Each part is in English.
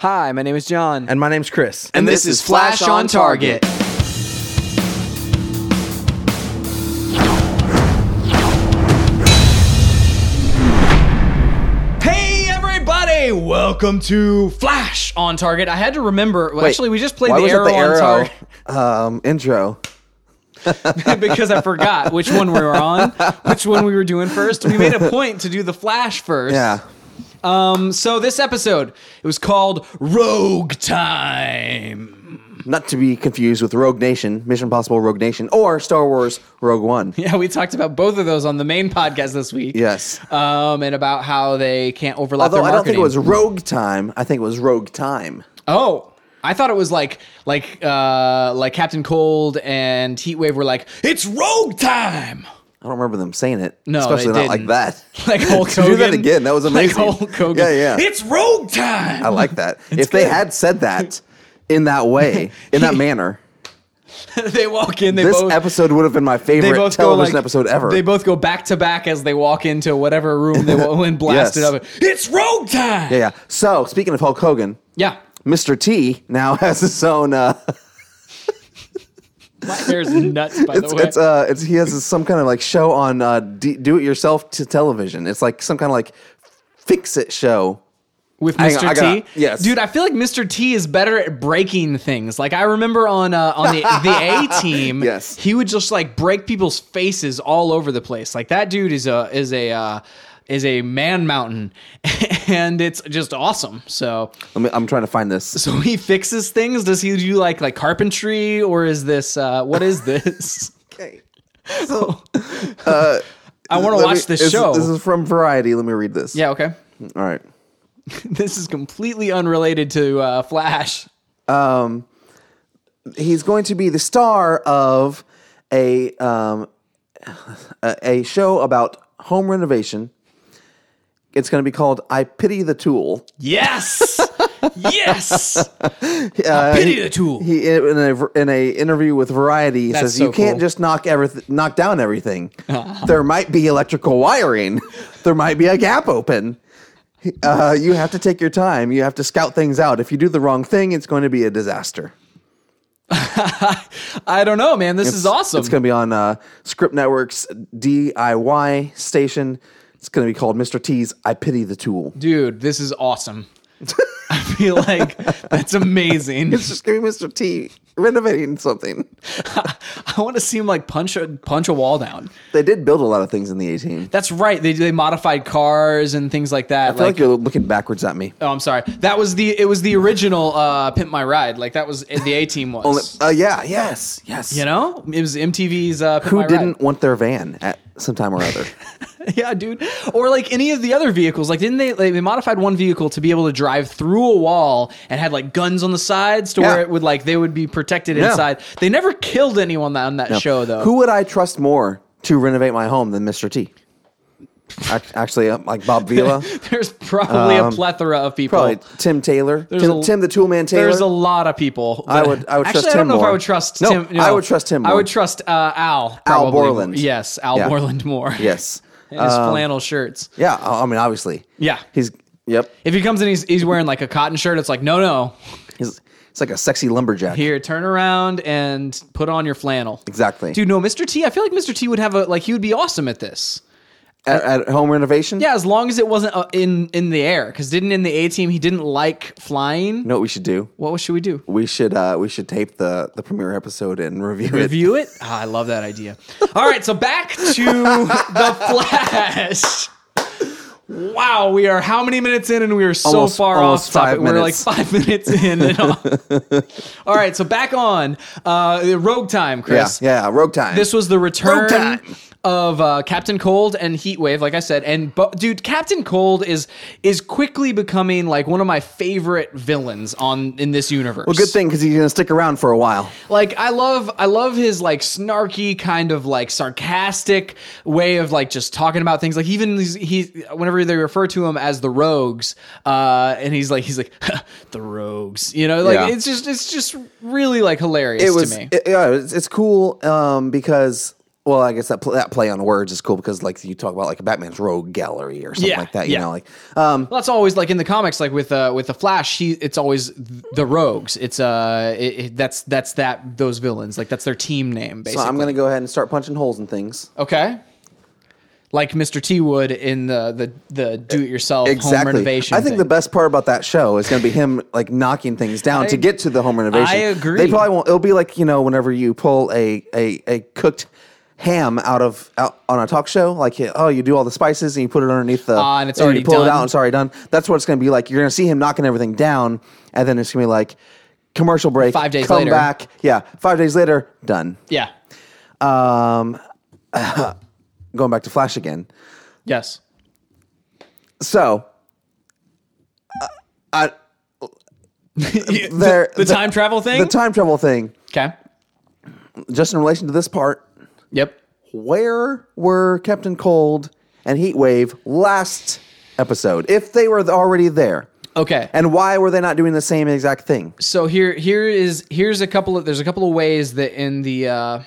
Hi, my name is John. And my name's Chris. And this is Flash on Target. Hey everybody! Welcome to Flash on Target. I had to remember. Well, Wait, actually, we just played why the was arrow, it the on arrow Target um, intro? because I forgot which one we were on, which one we were doing first. We made a point to do the Flash first. Yeah. Um. So this episode, it was called Rogue Time. Not to be confused with Rogue Nation, Mission Impossible Rogue Nation, or Star Wars Rogue One. Yeah, we talked about both of those on the main podcast this week. Yes. Um, and about how they can't overlap Although I don't think it was Rogue Time. I think it was Rogue Time. Oh, I thought it was like like uh like Captain Cold and Heatwave were like it's Rogue Time. I don't remember them saying it. No, especially not like didn't. that. Like Hulk Hogan. Do that again. That was amazing. Like Hulk Hogan. Yeah, yeah. It's Rogue Time. I like that. if they good. had said that in that way, in that manner, they walk in. They this both. episode would have been my they favorite both television go like, episode ever. They both go back to back as they walk into whatever room they walk and blast Yes. it up. It's Rogue Time. yeah, yeah. So speaking of Hulk Hogan, Yeah. Mr. T now has his own. Uh, My hair's nuts. By it's the way. it's uh it's he has some kind of like show on uh d- do it yourself to television. It's like some kind of like fix it show. with on, Mr. I T. gotta- yes. dude, I feel like Mr. T is better at breaking things. Like I remember on uh, on the the A team, Yes. he would just like break people's faces all over the place. Like that dude is a is a uh, is a man mountain, and it's just awesome. So Let me, I'm trying to find this. so he fixes things. Does he do like like carpentry or is this uh, what is this? Okay. So I want to watch me- this show. This is from Variety. Let me read this. yeah, okay. All right. This is completely unrelated to uh, Flash. He's going to be the star of a um a, a show about home renovation. It's going to be called I Pity the Tool. Yes, yes. Uh, Pity he- the Tool. He in a in a interview with Variety he That's says so you can't cool. just knock everything knock down everything. there might be electrical wiring. there might be a gap open. Uh, you have to take your time. You have to scout things out. If you do the wrong thing, it's going to be a disaster. I don't know, man. This is awesome. It's going to be on uh, Scripps Network's DIY station. It's going to be called Mr. T's I Pity the Tool. Dude, this is awesome. I feel like that's amazing. It's just going to be Mr. T renovating something. I want to see him like punch a punch a wall down. They did build a lot of things in the A Team. That's right. They they modified cars and things like that. I feel like, you're looking backwards at me. oh, I'm sorry. That was the it was the original uh, Pimp My Ride. Like that was in the A Team was. Uh, yeah, yes, yes. you know, it was MTV's uh, Pimp Who My didn't Ride. want their van at some time or other? Yeah, dude. Or like any of the other vehicles. Like, didn't they? Like, they modified one vehicle to be able to drive through a wall and had like guns on the sides to Yeah. where it would like they would be protected Yeah. inside. They never killed anyone on that show though. Who would I trust more to renovate my home than Mr. T? Actually, uh, like Bob Vila, There's probably a plethora of people. probably Tim Taylor, There's Tim, a- Tim the Toolman Taylor. There's a lot of people. I would- I would Actually, trust I don't Tim know if I would trust No, Tim. I would trust him I would trust uh, Al. Al. Borland. Yes, Al Yeah. Borland more. yes, And his um, flannel shirts. yeah. I I mean, obviously, Yeah. He's yep. If he comes in, he's, he's wearing like a cotton shirt. It's like, no, no. He's it's like a sexy lumberjack. Here, turn around and put on your flannel. Exactly. Dude, no, Mr. T. I feel like Mr. T would have a like he would be awesome at this. At, at home renovation. Yeah, as long as it wasn't uh, in in the air. Because didn't in the A team he didn't like flying. You know what we should do? What should we do? We should uh, we should tape the the premiere episode and review, it. Review it? Ah, I love that idea. All right, so back to the Flash. Wow, we are how many minutes in, and we are so Almost- far almost off topic. five We're like minutes. five minutes in. And all. all right, so back on uh, Rogue Time, Yeah, Chris. yeah. Rogue time. This was the return time. Of uh, Captain Cold and Heatwave, like I said, and but dude, Captain Cold is is quickly becoming like one of my favorite villains on in this universe. well, good thing because he's gonna stick around for a while. Like I love I love his like snarky kind of like sarcastic way of like just talking about things. Like even he whenever they refer to him as the Rogues, uh, and he's like he's like the Rogues, you know, like Yeah. it's just it's just really like hilarious It was to me. it- yeah, it's, it's cool um, because well, I guess that pl- that play on words is cool because like you talk about like Batman's rogue gallery or something Yeah, like that. You yeah. know, like um, Well, that's always like in the comics, like with uh, with the Flash. He it's always the Rogues. It's uh, it, it- that's that's that those villains. Like that's their team name. so Basically, I'm gonna go ahead and start punching holes in things. okay. Like Mr. T would in the the the do it yourself home Exactly. renovation. I think thing. the best part about that show is going to be him like knocking things down to get to the home renovation. I agree. They probably won't. It'll be like you know whenever you pull a a, a cooked ham out of out on a talk show, like oh you do all the spices and you put it underneath the Ah, and it's you already pull it out and it's already done. That's what it's going to be like. You're going to see him knocking everything down, and then it's going to be like commercial break. Five days come later. back. Yeah, five days later, done. yeah. Um, going back to Flash again. Yes. So, uh, I, the, the time travel thing. the time travel thing, okay. just in relation to this part, Yep. where were Captain Cold and Heatwave last episode if they were already there? Okay. And why were they not doing the same exact thing? so here here is here's a couple of there's a couple of ways that in the uh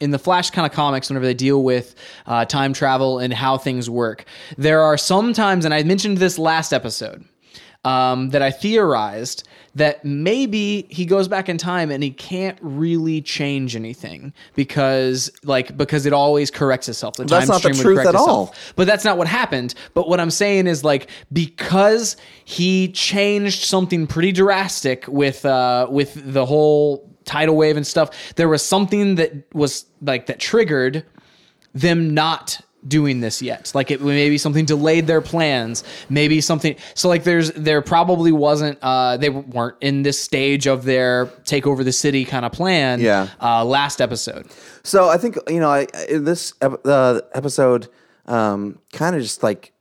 in the flash kind of comics whenever they deal with uh, time travel and how things work there are some times and i mentioned this last episode um, that i theorized that maybe he goes back in time and he can't really change anything because like because it always corrects itself the That's time not the stream would truth correct at all. itself. But that's not what happened. But what I'm saying is like because he changed something pretty drastic with uh with the whole tidal wave and stuff, there was something that was like that triggered them not doing this yet. Like it maybe something delayed their plans, maybe something so like there's there probably wasn't uh they weren't in this stage of their take over the city kind of plan Yeah. uh last episode. So I think you know, I in this ep- uh, episode um, kind of just like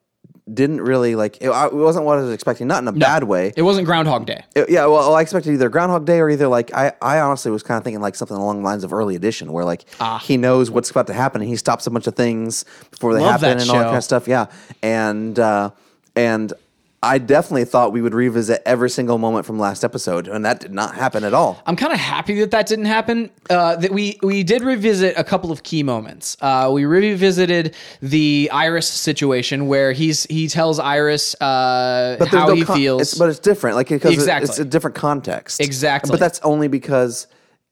didn't really like it, it wasn't what I was expecting. Not in a bad way. It wasn't Groundhog Day. It- yeah, well, I expected either Groundhog Day or either like I, I honestly was kind of thinking like something along the lines of Early Edition, where like he knows what's about to happen and he stops a bunch of things before they Ah. Love happen and all that kind of stuff. Yeah, and uh, and I definitely thought we would revisit every single moment from last episode, and that did not happen at all. I'm kind of happy that that didn't happen. Uh, that we we did revisit a couple of key moments. Uh, we revisited the Iris situation where he's he tells Iris uh, how no he con- feels. It's, but it's different, like because Exactly. it's a different context. Exactly. But that's only because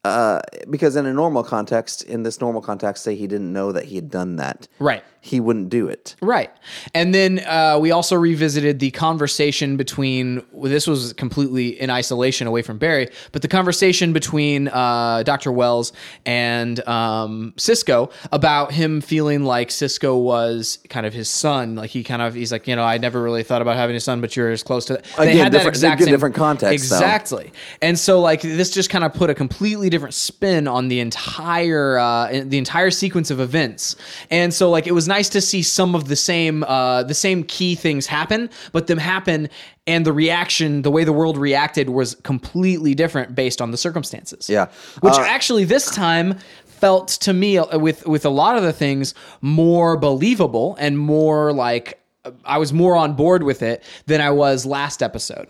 uh, because in a normal context, in this normal context, say he didn't know that he had done that. Right. He wouldn't do it. Right. And then uh, we also revisited the conversation between, well, this was completely in isolation away from Barry, but the conversation between uh, Dr. Wells and um, Cisco about him feeling like Cisco was kind of his son. Like he kind of, he's like, you know, I never really thought about having a son, but you're as close to that. Again, different- again, different context, though. Exactly. And so like this just kind of put a completely different spin on the entire uh, the entire sequence of events. And so like it was nice to see some of the same uh, the same key things happen, but them happen and the reaction, the way the world reacted was completely different based on the circumstances. Yeah. Which Uh, actually this time felt to me uh, with with a lot of the things more believable and more like I was more on board with it than I was last episode.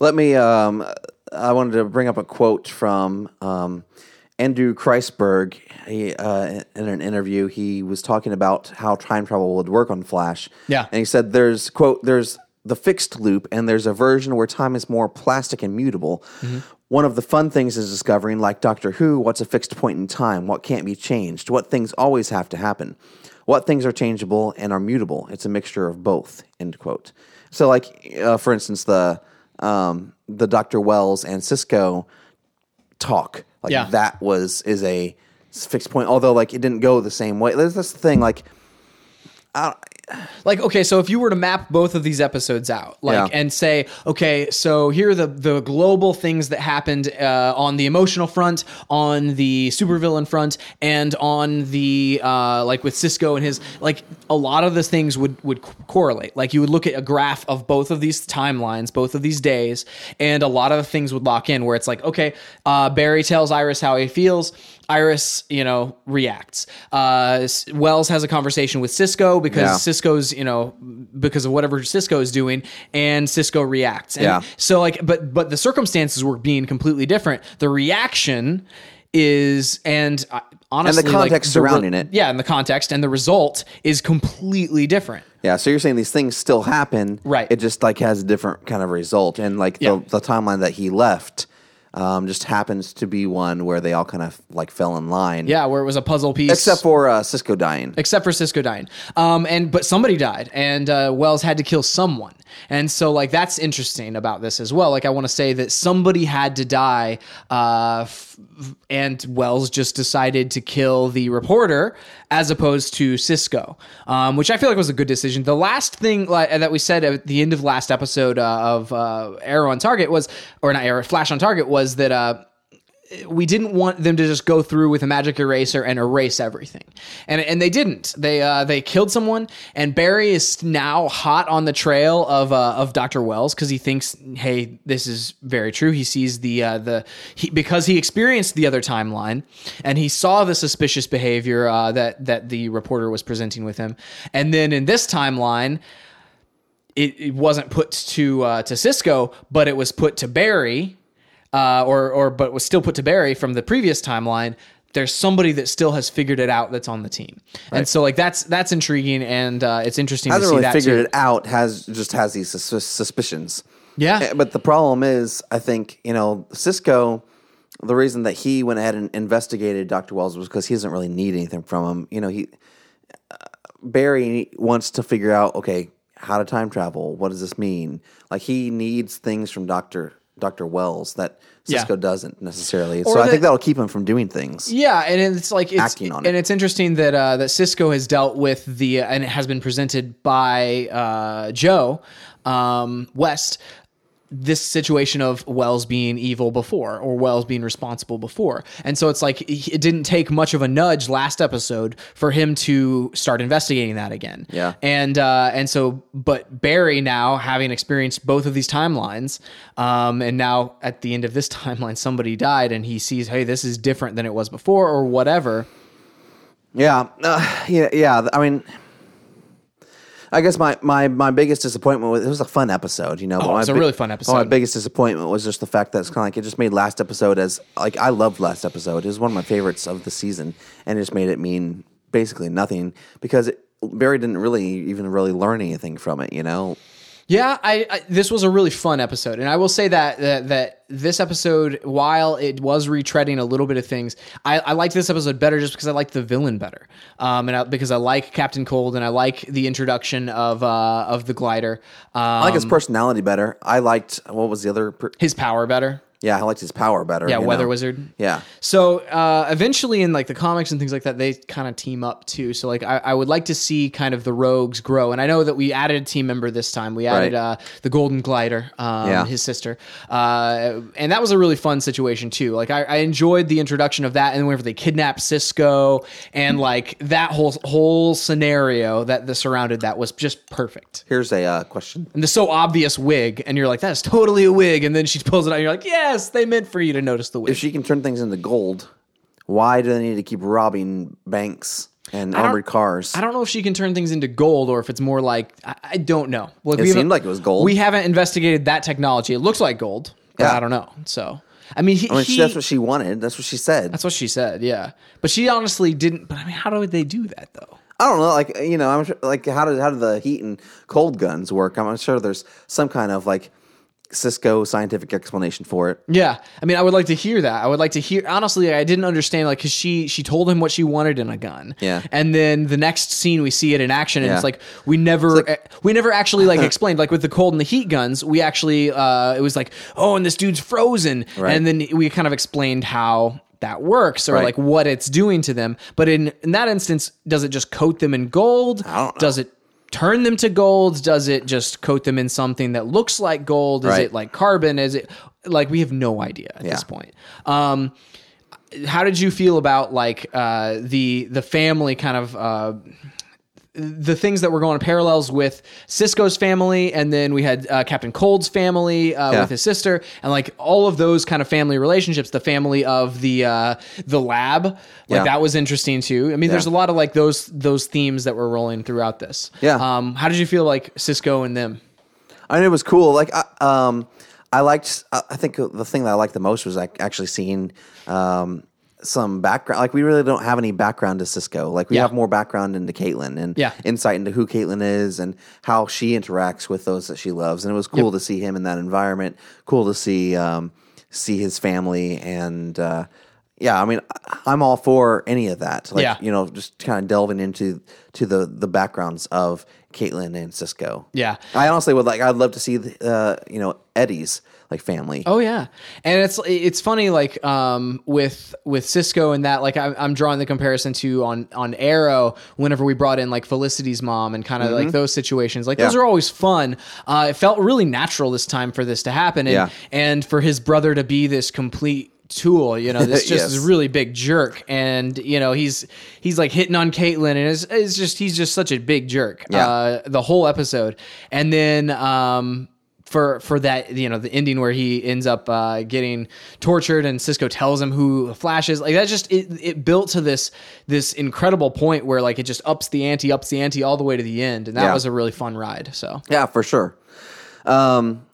Let me. Um, I wanted to bring up a quote from um, Andrew Kreisberg. He, uh, in an interview, he was talking about how time travel would work on Flash. Yeah. and he said, "There's quote. There's the fixed loop, and there's a version where time is more plastic and mutable." One of the fun things is discovering, like Doctor Who, what's a fixed point in time, what can't be changed, what things always have to happen, what things are changeable and are mutable. It's a mixture of both. End quote. So, like uh, for instance, the um, the Dr. Wells and Cisco talk, like Yeah. that was is a fixed point. Although, like it didn't go the same way. That's, that's the thing. Like, I, like okay so if you were to map both of these episodes out like Yeah. and say okay so here are the the global things that happened uh, on the emotional front on the supervillain front and on the uh, like with cisco and his like a lot of the things would would correlate like you would look at a graph of both of these timelines both of these days and a lot of the things would lock in where it's like okay uh, barry tells iris how he feels Iris, you know, reacts. Uh, Wells has a conversation with Cisco because Yeah. Cisco's, you know, because of whatever Cisco is doing, and Cisco reacts. And Yeah. So like, but but the circumstances were being completely different. The reaction is and uh, honestly like, context the re- surrounding it. yeah and the context and the result is completely different Yeah, so you're saying these things still happen, Right. It just like has a different kind of result, and like Yeah. the, the timeline that he left um, just happens to be one where they all kind of like fell in line. yeah where it was a puzzle piece except for uh, Cisco dying. except for Cisco dying. Um, and but somebody died, and uh, Wells had to kill someone, and so like that's interesting about this as well. Like I want to say that somebody had to die, uh, f- and Wells just decided to kill the reporter as opposed to Cisco, um, which I feel like was a good decision. The last thing like, that we said at the end of last episode uh, of uh, Arrow on Target was, or not Arrow, Flash on Target was that. Uh, we didn't want them to just go through with a magic eraser and erase everything, and and they didn't. They uh, they killed someone, and Barry is now hot on the trail of uh, of Doctor Wells because he thinks, hey, this is very true. He sees the uh, the he, because he experienced the other timeline, and he saw the suspicious behavior uh, that that the reporter was presenting with him, and then in this timeline it, it wasn't put to uh, to Cisco, but it was put to Barry, uh, or or but was still put to Barry from the previous timeline. There's somebody that still has figured it out that's on the team, and so like that's that's intriguing and uh, it's interesting to hasn't see really that figured too. it out. Has just has these sus- suspicions. Yeah. Eh, but the problem is, I think you know Cisco. The reason that he went ahead and investigated Dr. Wells was because he doesn't really need anything from him. You know, he uh, Barry wants to figure out okay how to time travel. What does this mean? Like he needs things from Doctor Doctor Wells that Yeah. Cisco doesn't necessarily. Or so I think that'll keep him from doing things. Yeah, and it's like it's Acting on and it. it's interesting that uh, that Cisco has dealt with the and it has been presented by uh, Joe um, West this situation of Wells being evil before or Wells being responsible before. And so it's like it didn't take much of a nudge last episode for him to start investigating that again. Yeah. And uh and so but Barry now having experienced both of these timelines um and now at the end of this timeline somebody died and he sees hey this is different than it was before or whatever. Yeah, uh, yeah, yeah. I mean, I guess my, my, my biggest disappointment was it was a fun episode, you know. Oh, it was a bi- really fun episode. My biggest disappointment was just the fact that it's kind of like it just made last episode as like I loved last episode. It was one of my favorites of the season, and it just made it mean basically nothing because it, Barry didn't really even really learn anything from it, you know. Yeah, I, I this was a really fun episode, and I will say that that, that this episode, while it was retreading a little bit of things, I, I liked this episode better just because I liked the villain better, um, and I, because I like Captain Cold and I like the introduction of uh of the glider, um, I like his personality better. I liked what was the other? Per- his power better. Yeah, I liked his power better. Yeah, you Weather know? Wizard. Yeah, So uh, eventually, in like the comics and things like that, they kind of team up too. So like, I, I would like to see kind of the rogues grow. And I know that we added a team member this time. We added Right. uh, the Golden Glider, um, Yeah. his sister, uh, and that was a really fun situation too. Like I, I enjoyed the introduction of that, and whenever they kidnapped Cisco, and like that whole whole scenario that the surrounded that was just perfect. here's a uh, question. And the so obvious wig, and you're like, that is totally a wig. And then she pulls it out, and you're like, yes, they meant for you to notice the wig. If she can turn things into gold, why do they need to keep robbing banks and armored cars? I don't know if she can turn things into gold or if it's more like I, I don't know. Like, It we haven't- seemed like it was gold. We haven't investigated that technology. It looks like gold, but Yeah. I don't know. So I mean, he, I mean, he- that's what she wanted. That's what she said. that's what she said. Yeah, but she honestly didn't. But I mean, how do they do that though? I don't know, like you know, I'm sure, like how do how do the heat and cold guns work? I'm sure there's some kind of like Cisco scientific explanation for it. Yeah, I mean, I would like to hear that. I would like to hear. Honestly, I didn't understand like because she she told him what she wanted in a gun. Yeah. and then the next scene we see it in action, and Yeah. it's like we never eh, we never actually like explained like with the cold and the heat guns. We actually uh it was like oh, and this dude's frozen, Right. and then we kind of explained how that works or Right. like what it's doing to them. But in in that instance, does it just coat them in gold? I don't know. Does it? Turn them to gold? Does it just coat them in something that looks like gold? Is Right. it like carbon? Is it like we have no idea at Yeah. this point? Um, how did you feel about like uh, the the family kind of uh, the things that were going parallels with Cisco's family, and then we had uh, Captain Cold's family uh, Yeah. with his sister, and like all of those kind of family relationships. The family of the uh, the lab, like Yeah. that was interesting too. I mean, there's a lot of like those those themes that were rolling throughout this. Yeah. Um, how did you feel like Cisco and them? I mean, it was cool. Like, I, um, I liked. I I think the thing that I liked the most was like actually seeing um, some background. Like we really don't have any background to Cisco. Like we Yeah. have more background into Caitlin and Yeah. insight into who Caitlin is and how she interacts with those that she loves. And it was cool to see him in that environment. Cool to see um, see his family and. Uh, yeah, I mean, I'm all for any of that. Like, Yeah. you know, just kind of delving into to the the backgrounds of Caitlin and Cisco. Yeah. I honestly would like. I'd love to see, the, uh, you know, Eddie's like family. Oh yeah, and it's it's funny like um with with Cisco and that like I'm, I'm drawing the comparison to on on Arrow whenever we brought in like Felicity's mom and kind of like those situations like those Mm-hmm. Are always fun. Uh, it felt really natural this time for this to happen and Yeah. and for his brother to be this complete tool you know this just Yes. is a really big jerk and you know he's he's like hitting on Caitlin and it's, it's just he's just such a big jerk Yeah. uh the whole episode and then um for for that you know the ending where he ends up uh, getting tortured and Cisco tells him who Flash is like that just it, it built to this this incredible point where like it just ups the ante ups the ante all the way to the end and that Yeah. was a really fun ride so Yeah, for sure. Um,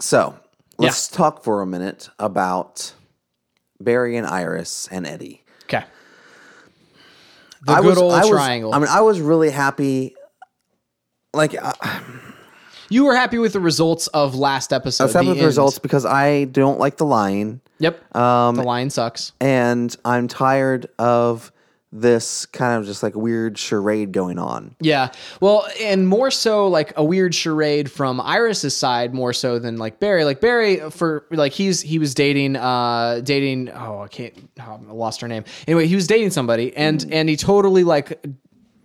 so let's talk for a minute about Barry and Iris and Eddie. okay the I good was, old I was, triangle I mean, I was really happy. Like, I, you were happy with the results of last episode I was happy with the end. results because I don't like the line, yep um, the line sucks and I'm tired of this kind of just like weird charade going on. Yeah. Well, and more so like a weird charade from Iris's side more so than like Barry. Like Barry for like he's he was dating uh dating oh I can't oh, I lost her name. Anyway, he was dating somebody and and he totally like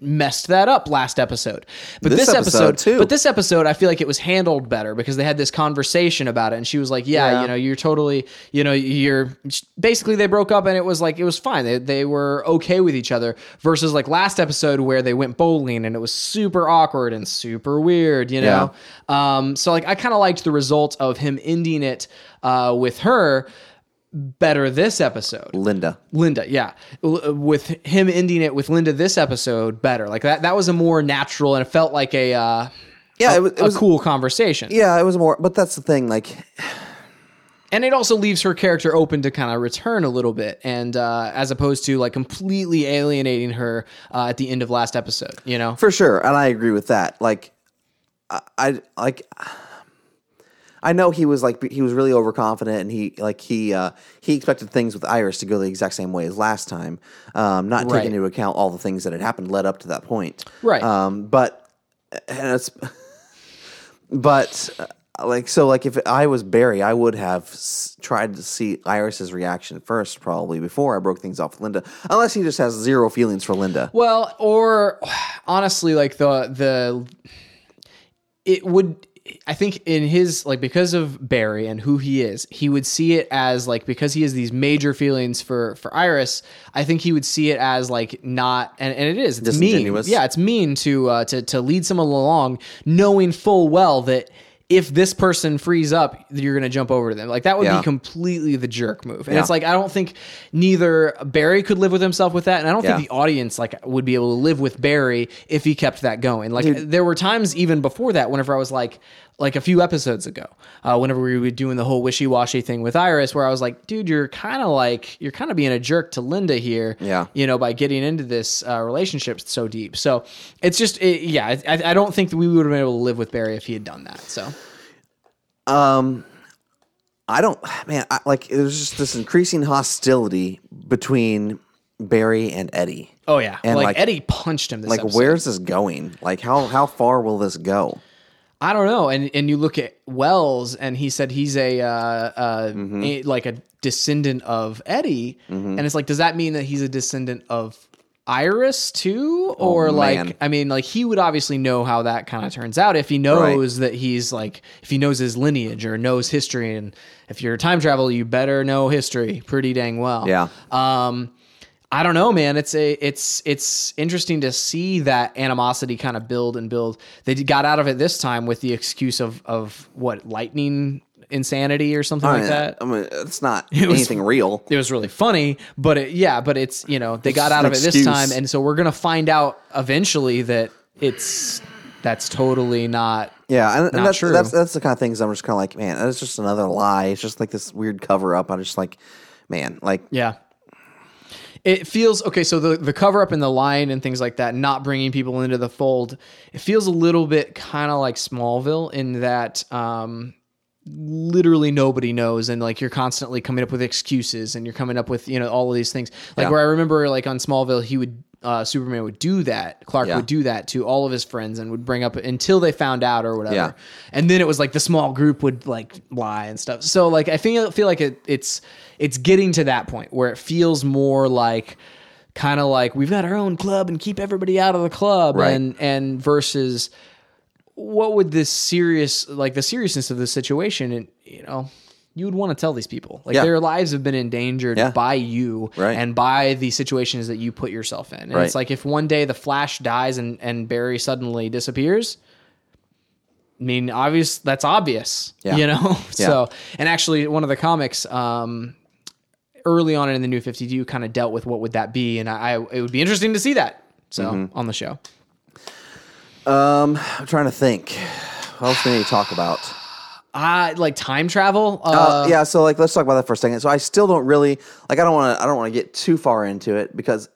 messed that up last episode. But This this, episode, episode, too. but this episode I feel like it was handled better because they had this conversation about it and she was like, "Yeah, Yeah. you know, you're totally, you know, you're basically they broke up and it was like it was fine. They they were okay with each other versus like last episode where they went bowling and it was super awkward and super weird, you know. Um so like I kind of liked the result of him ending it uh with her better this episode. Linda. Linda, yeah, L- with him ending it with Linda this episode better. Like that that was a more natural and it felt like a uh Yeah, it was, it a was cool conversation. yeah, it was more, but that's the thing. Like, and it also leaves her character open to kind of return a little bit and uh, as opposed to like completely alienating her uh, at the end of last episode you know For sure, and I agree with that. Like, I, I like. I know he was like he was really overconfident, and he like he uh, he expected things with Iris to go the exact same way as last time, um, not Right. taking into account all the things that had happened led up to that point. Right. Um, but and it's but uh, like so like if I was Barry, I would have s- tried to see Iris's reaction first, probably before I broke things off with Linda, unless he just has zero feelings for Linda. well or honestly like the the it would I think in his like because of Barry and who he is, he would see it as like because he has these major feelings for for Iris. I think he would see it as like not and, and it is it's mean. Yeah, it's mean to uh, to to lead someone along knowing full well that if this person frees up, you're going to jump over to them. Like that would Yeah. be completely the jerk move. And Yeah. it's like I don't think neither Barry could live with himself with that, and I don't Yeah. think the audience like would be able to live with Barry if he kept that going. Like there were times even before that, whenever I was like, like a few episodes ago, uh, whenever we were doing the whole wishy washy thing with Iris, where I was like, dude, you're kind of like you're kind of being a jerk to Linda here, Yeah. you know, by getting into this uh, relationship so deep. So it's just, it, yeah, I, I don't think that we would have been able to live with Barry if he had done that. So Um, I don't, man. I, like there's just this increasing hostility between Barry and Eddie. oh yeah, And, like, like- Eddie punched him. This Like, episode. where's this going? Like, how how far will this go? I don't know. And and you look at Wells, and he said he's a, uh, uh, Mm-hmm. a- like a descendant of Eddie, and it's like, does that mean that he's a descendant of Iris too, or Oh, like, I mean, like he would obviously know how that kind of turns out if he knows that he's like, if he knows his lineage or knows history, and if you're a time travel, you better know history pretty dang well. Yeah. Um, I don't know, man. It's a it's it's interesting to see that animosity kind of build and build. They got out of it this time with the excuse of of what lightning insanity or something I like that. I mean, it's not was- anything real. It was really funny, but it, yeah, but it's you know they got out of it this time, and so we're gonna find out eventually that it's that's totally not. Yeah, and, and Not that's true. that's that's the kind of things I'm just kind of like, man, that's just another lie. It's just like this weird cover up. I'm just like, man, like Yeah, it feels okay. So the the cover up and the line and things like that, not bringing people into the fold, it feels a little bit kind of like Smallville in that. Um, literally nobody knows and like you're constantly coming up with excuses and you're coming up with you know all of these things like Yeah. where i remember like on smallville he would uh, superman would do that clark Yeah. would do that to all of his friends and would bring up until they found out or whatever Yeah. and then it was like the small group would like lie and stuff so like i feel feel like it, it's it's getting to that point where it feels more like kind of like we've got our own club and keep everybody out of the club Right. and and versus what would this serious like the seriousness of the situation and you know you would want to tell these people like Yeah. their lives have been endangered Yeah. by you Right. and by the situations that you put yourself in and Right. it's like if one day the flash dies and and barry suddenly disappears I mean, obvious. That's obvious, Yeah. you know. So, and actually, one of the comics, um, early on in the New Fifty Two, kind of dealt with what would that be, and I, I it would be interesting to see that. So Mm-hmm. on the show, Um, I'm trying to think. What else we need to talk about? I like time travel. Uh, Uh, yeah, so like let's talk about that for a second. So I still don't really like I don't want to I don't want to get too far into it because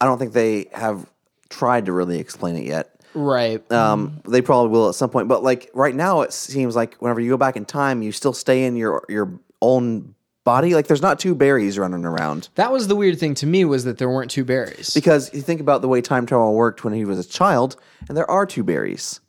I don't think they have tried to really explain it yet. right. Um, they probably will at some point, but like right now, it seems like whenever you go back in time, you still stay in your your own body. Like there's not two Barrys running around that was the weird thing to me was that there weren't two Barrys. because you think about the way time travel worked when he was a child, and there are two Barrys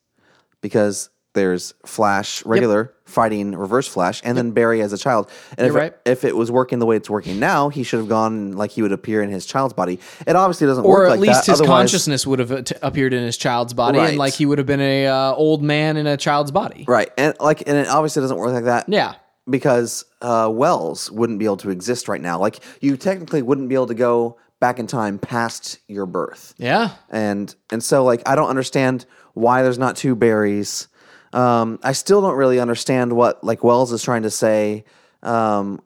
because there's Flash regular fighting Reverse Flash, and then Barry as a child. And if it, right. if it was working the way it's working now, he should have gone like he would appear in his child's body. It obviously doesn't work. or at like least that. his Otherwise- consciousness would have appeared in his child's body, Right. and like he would have been a uh, old man in a child's body. right? And like, and it obviously doesn't work like that. Yeah. Because uh, Wells wouldn't be able to exist right now. Like you technically wouldn't be able to go back in time past your birth. Yeah. And and so like I don't understand why there's not two Barrys. Um, I still don't really understand what like Wells is trying to say. Um,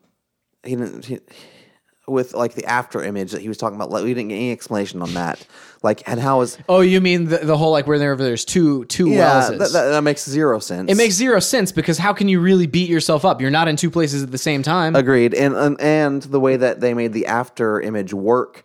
he, didn't- he with like the after image that he was talking about. Like, we didn't get any explanation on that. Like and how is Oh, you mean the, the whole like where there there's two two yeah that, that, that makes zero sense. It makes zero sense because how can you really beat yourself up? You're not in two places at the same time. Agreed, and, and and the way that they made the after image work,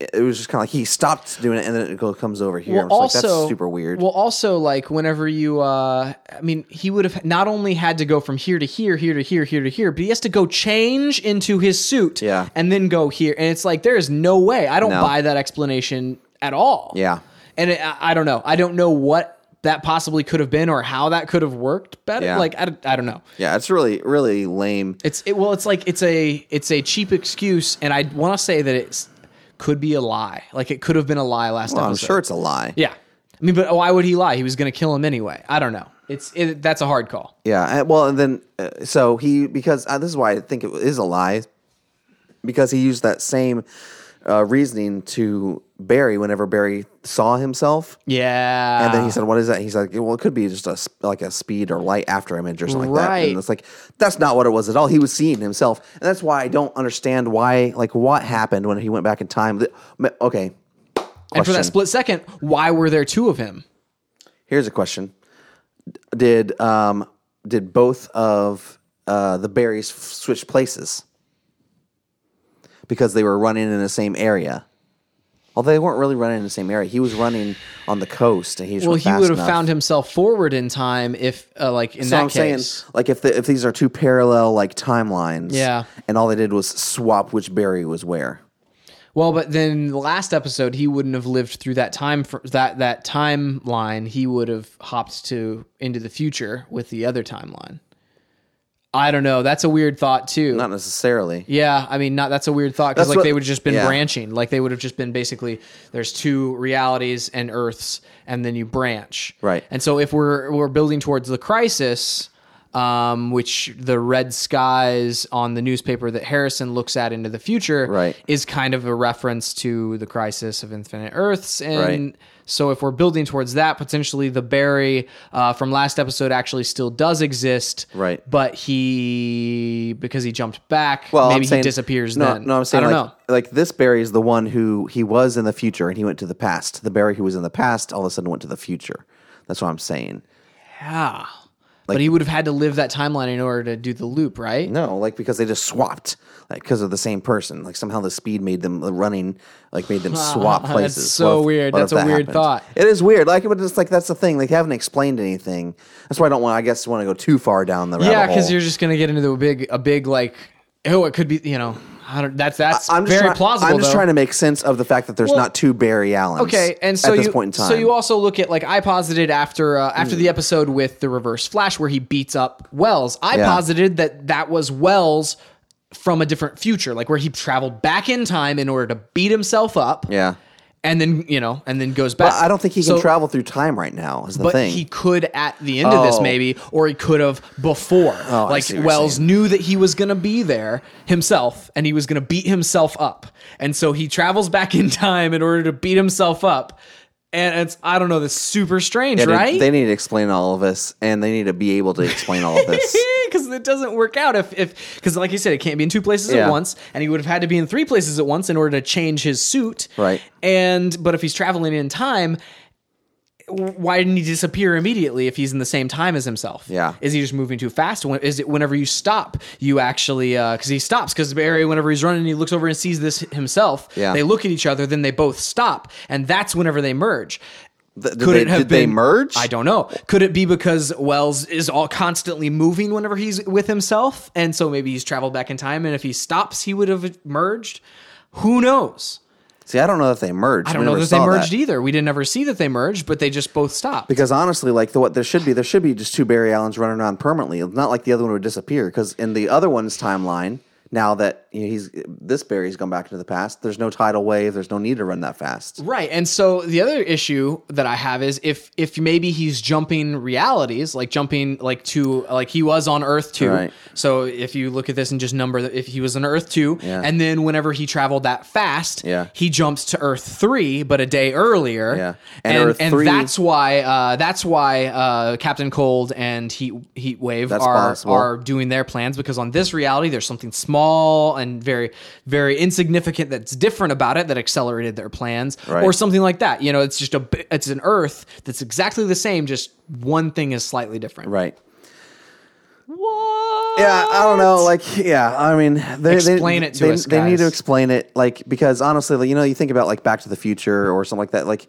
it was just kind of like he stopped doing it, and then it comes over here. well, also like, that's super weird. Well, also like whenever you, uh, I mean, he would have not only had to go from here to here, here to here, here to here, but he has to go change into his suit, Yeah. and then go here, and it's like there is no way. I don't No. buy that explanation at all. Yeah. and it, I, I don't know. I don't know what that possibly could have been or how that could have worked better. Yeah. Like I, don't- I don't know. yeah, it's really really lame. It's it, well, it's like it's a it's a cheap excuse, and I want to say that it's could be a lie. Like it could have been a lie last Well, I'm sure it's a lie. Yeah, I mean, but why would he lie? He was going to kill him anyway. I don't know. It's it, that's a hard call. Yeah, well, and then uh, so he because uh, this is why I think it is a lie because he used that same uh, reasoning to Barry whenever Barry saw himself. Yeah, And then he said, "What is that?" He's like, "Well, it could be just a like a speed or light after image or something like that." Right. And it's like that's not what it was at all. He was seeing himself, and that's why I don't understand why, like, what happened when he went back in time. Okay, and for that split second, why were there two of him? here's a question: Did um did both of uh, the Barrys f- switch places because they were running in the same area? Although they weren't really running in the same area, he was running on the coast, and he was Well, he would have found himself forward in time if, uh, like, in So that I'm case. saying, like, if the, if these are two parallel like timelines, Yeah. and all they did was swap which Barry was where. Well, but then the last episode, he wouldn't have lived through that time for that that timeline. He would have hopped to into the future with the other timeline. I don't know. That's a weird thought too. Not necessarily. Yeah, I mean, not that's a weird thought because like what- they would have just been yeah. branching. Like they would have just been basically there's two realities and Earths, and then you branch. Right. And so if we're we're building towards the crisis, um, which the red skies on the newspaper that Harrison looks at into the future, Right. is kind of a reference to the crisis of infinite Earths, and Right. So if we're building towards that, potentially the Barry uh, from last episode actually still does exist, Right. But he because he jumped back, Well, maybe I'm saying, he disappears No, then. no, I'm saying I don't like, know. like this Barry is the one who he was in the future and he went to the past. The Barry who was in the past all of a sudden went to the future. That's what I'm saying. Yeah. But he would have had to live that timeline in order to do the loop, right? No, like because they just swapped, like because of the same person. Like somehow the speed made them the running, like made them swap That's places. so if- weird. what That's a that weird happened? thought. It is weird. Like, but it's like that's the thing. Like, they haven't explained anything. That's why I don't want. I guess want to go too far down the Yeah, because you're just gonna get into a big, a big like, oh, it could be, you know, that's that's I'm very try- plausible. I'm just though. trying to make sense of the fact that there's Well, not two Barry Allens. Okay, and so at this you point in time, so you also look at like I posited after uh, after Hmm. the episode with the Reverse Flash where he beats up Wells. I Yeah. posited that that was Wells from a different future, like where he traveled back in time in order to beat himself up. yeah. And then you know, and then goes back. But I don't think he can So- travel through time right now. Is the But thing? he could at the end of this Oh. maybe, or he could have before. Oh, like Wells knew that he was going to be there himself, and he was going to beat himself up, and so he travels back in time in order to beat himself up. And it's I don't know, that's super strange, Yeah, right? They, need to explain all of this, and they need to be able to explain all of this. because it doesn't work out if if because like you said, it can't be in two places Yeah. at once, and he would have had to be in three places at once in order to change his suit. Right. And but if he's traveling in time, why didn't he disappear immediately if he's in the same time as himself? Yeah. Is he just moving too fast? Is it whenever you stop, you actually uh, because he stops because Barry whenever he's running, he looks over and sees this himself. Yeah. They look at each other, then they both stop, and that's whenever they merge. Th- Could they, it have did been they merge? I don't know. Could it be because Wells is all constantly moving whenever he's with himself, and so maybe he's traveled back in time, and if he stops, he would have merged. Who knows? See, I don't know that they merged. I don't We know never that they saw merged either. We didn't ever see that they merged, but they just both stopped. Because honestly, like the, what there should be, there should be just two Barry Allens running around permanently. Not like the other one would disappear. Because in the other one's timeline, now that you know, he's this Barry's gone back into the past, there's no tidal wave. There's no need to run that fast. Right. And so the other issue that I have is if if maybe he's jumping realities, like jumping like to like he was on Earth 2. Right. So if you look at this and just number if he was on Earth 2 Yeah. and then whenever he traveled that fast, Yeah. he jumps to Earth 3 but a day earlier. Yeah. And And and, 3 that's why uh, that's why uh, Captain Cold and Heat Heat Wave are possible. are doing their plans because on this reality there's something small and very very insignificant that's different about it that accelerated their plans Right. or something like that you know it's just a it's an earth that's exactly the same just one thing is slightly different Right. what Yeah, I don't know. Like, yeah, I mean, they, Explain they, it to they, us, They need to explain it, like, because honestly, like, you know, you think about like Back to the Future or something like that. Like,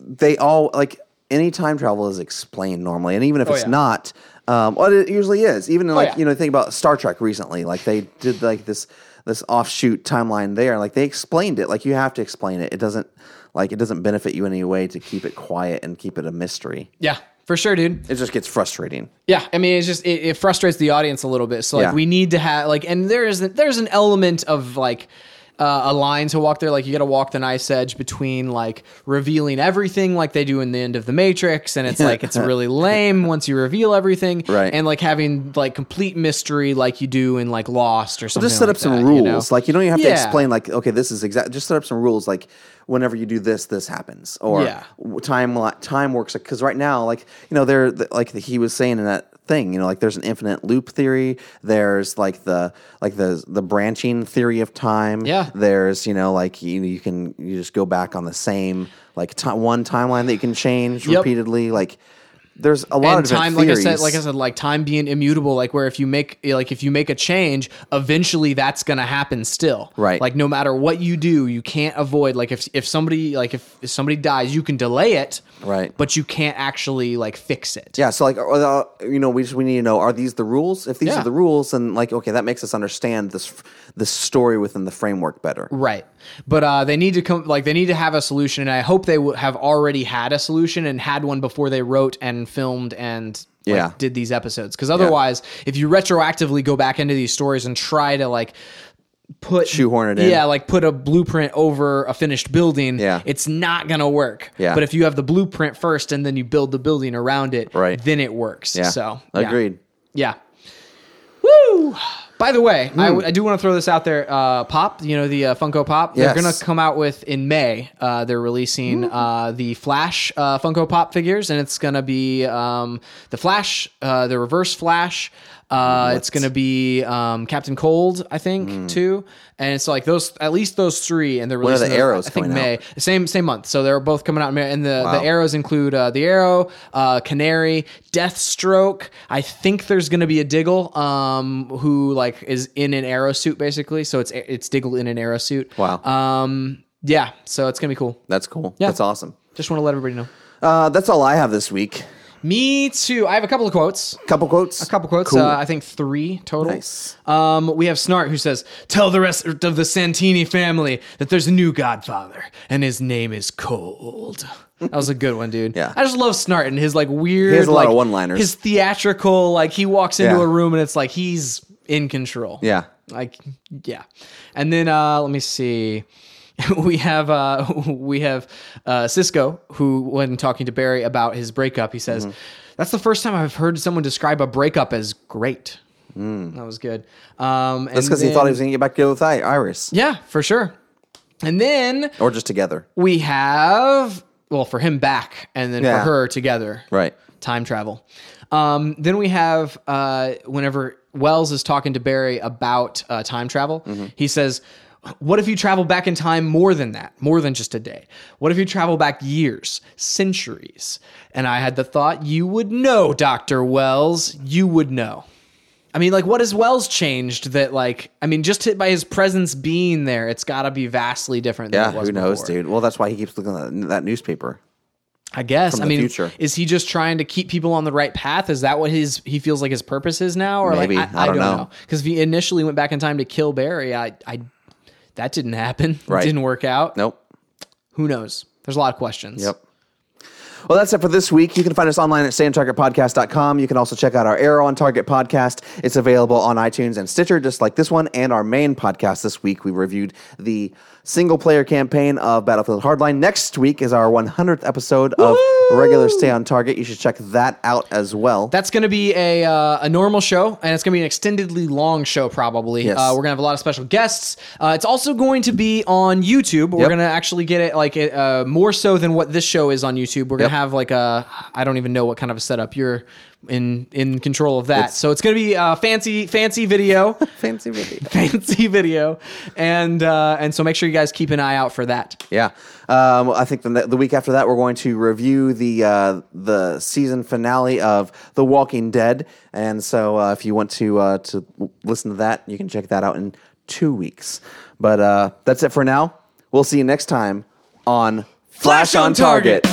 they all like any time travel is explained normally, and even if Oh, it's yeah. Not, um, well, it usually is. Even like yeah. you know, think about Star Trek recently. Like they did like this this offshoot timeline there. Like they explained it. Like you have to explain it. It doesn't like it doesn't benefit you in any way to keep it quiet and keep it a mystery. yeah for sure dude It just gets frustrating. Yeah, I mean, it's just it, it frustrates the audience a little bit. So like, Yeah. we need to have like, and there is there's an element of like uh, a line to walk there. Like, you got to walk the nice edge between like revealing everything, like they do in the end of the Matrix, and it's like it's really lame once you reveal everything, Right. And like having like complete mystery, like you do in like Lost or something. just set like up some that, rules. you know? Like you don't even have to explain. Like okay, this is exact. Just set up some rules. Like whenever you do this, this happens, or Yeah. time time works. Because right now, like you know, there like he was saying in that thing, you know, like there's an infinite loop theory. There's like the like the the branching theory of time. Yeah. There's you know like you you can you just go back on the same like ti one timeline that you can change Yep. repeatedly. Like there's a lot and of time, like I said, like I said, like time being immutable, like where if you make like if you make a change, eventually that's gonna happen still. Right. Like no matter what you do, you can't avoid like if if somebody like if, if somebody dies, you can delay it. Right. But you can't actually like fix it. Yeah, so like, you know, we just we need to know: are these the rules? If these Yeah. are the rules, then like, okay, that makes us understand this this story within the framework better. Right. But uh, they need to come like they need to have a solution, and I hope they w- have already had a solution and had one before they wrote and filmed and like, Yeah. did these episodes. Because otherwise, if you retroactively go back into these stories and try to like put Shoehorn it in. yeah, like put a blueprint over a finished building, Yeah. it's not gonna work. Yeah. But if you have the blueprint first and then you build the building around it, Right. then it works. Yeah, So yeah. agreed. Yeah. Woo! By the way, I, Hmm. I do want to throw this out there. Uh, Pop, you know the uh, Funko Pop. They're gonna come out with in May. Uh, they're releasing uh, the Flash uh, Funko Pop figures, and it's gonna be um, the Flash, uh, the Reverse Flash, Uh, it's gonna be um, Captain Cold, I think, too. And it's like those, at least those three, and they're Hmm. are the releasing those, arrows I think May, same same month. So they're both coming out in May. And the, Wow. the arrows include uh, the Arrow, uh, Canary, Deathstroke. I think there's gonna be a Diggle, um, who like is in an arrow suit basically. So it's it's Diggle in an arrow suit. Wow. Um, yeah. So it's gonna be cool. That's cool. Yeah. That's awesome. Just want to let everybody know. Uh, that's all I have this week. Me too. I have a couple of quotes. Couple quotes. A couple quotes. Cool. Uh, I think three total. Nice. Um, we have Snart who says, "Tell the rest of the Santini family that there's a new Godfather, and his name is Cold." That was a good one, dude. Yeah. I just love Snart and his like weird, He has a lot like of one-liners. His theatrical, like he walks into Yeah. a room and it's like he's in control. Yeah. Like, yeah. And then uh, let me see. We have uh, we have uh, Cisco who, when talking to Barry about his breakup, he says, "That's the first time I've heard someone describe a breakup as great." That was good. Um, That's because he thought he was going to get back together with Iris. yeah, for sure. And then Or just together. we have well for him back, and then Yeah. for her together Right. time travel. Um, then we have uh, whenever Wells is talking to Barry about uh, time travel, Mm-hmm. he says, "What if you travel back in time more than that, more than just a day? What if you travel back years, centuries?" And I had the thought, "You would know, Doctor Wells. You would know." I mean, like, what has Wells changed that, like, I mean, just by his presence being there, it's got to be vastly different than Yeah. it was Who knows, before. dude? Well, that's why he keeps looking at that, newspaper. I guess. I mean, future. is he just trying to keep people on the right path? Is that what his he feels like his purpose is now, or Maybe. like I don't know. Because if he initially went back in time to kill Barry, I, I that didn't happen. Right. It didn't work out. Nope. Who knows? There's a lot of questions. Yep. Well, that's it for this week. You can find us online at stayontargetpodcast.com. You can also check out our Arrow on Target podcast. It's available on iTunes and Stitcher, just like this one. And our main podcast this week, we reviewed the single player campaign of Battlefield Hardline. Next week is our 100th episode of regular Stay on Target. You should check that out as well. That's going to be a uh, a normal show, and it's going to be an extendedly long show. Probably, Yes. uh, we're going to have a lot of special guests. Uh, it's also going to be on YouTube. We're Yep. going to actually get it like uh, more so than what this show is on YouTube. We're going Yep. to have like a I don't even know what kind of a setup you're in in control of that. so it's going to be a fancy fancy video, Fancy video. fancy video, and uh, and so make sure you guys keep an eye out for that. Yeah, um, I think the, the week after that we're going to review the uh, the season finale of The Walking Dead, and so uh, if you want to uh, to listen to that, you can check that out in two weeks. But uh, that's it for now. We'll see you next time on Flash, on Target.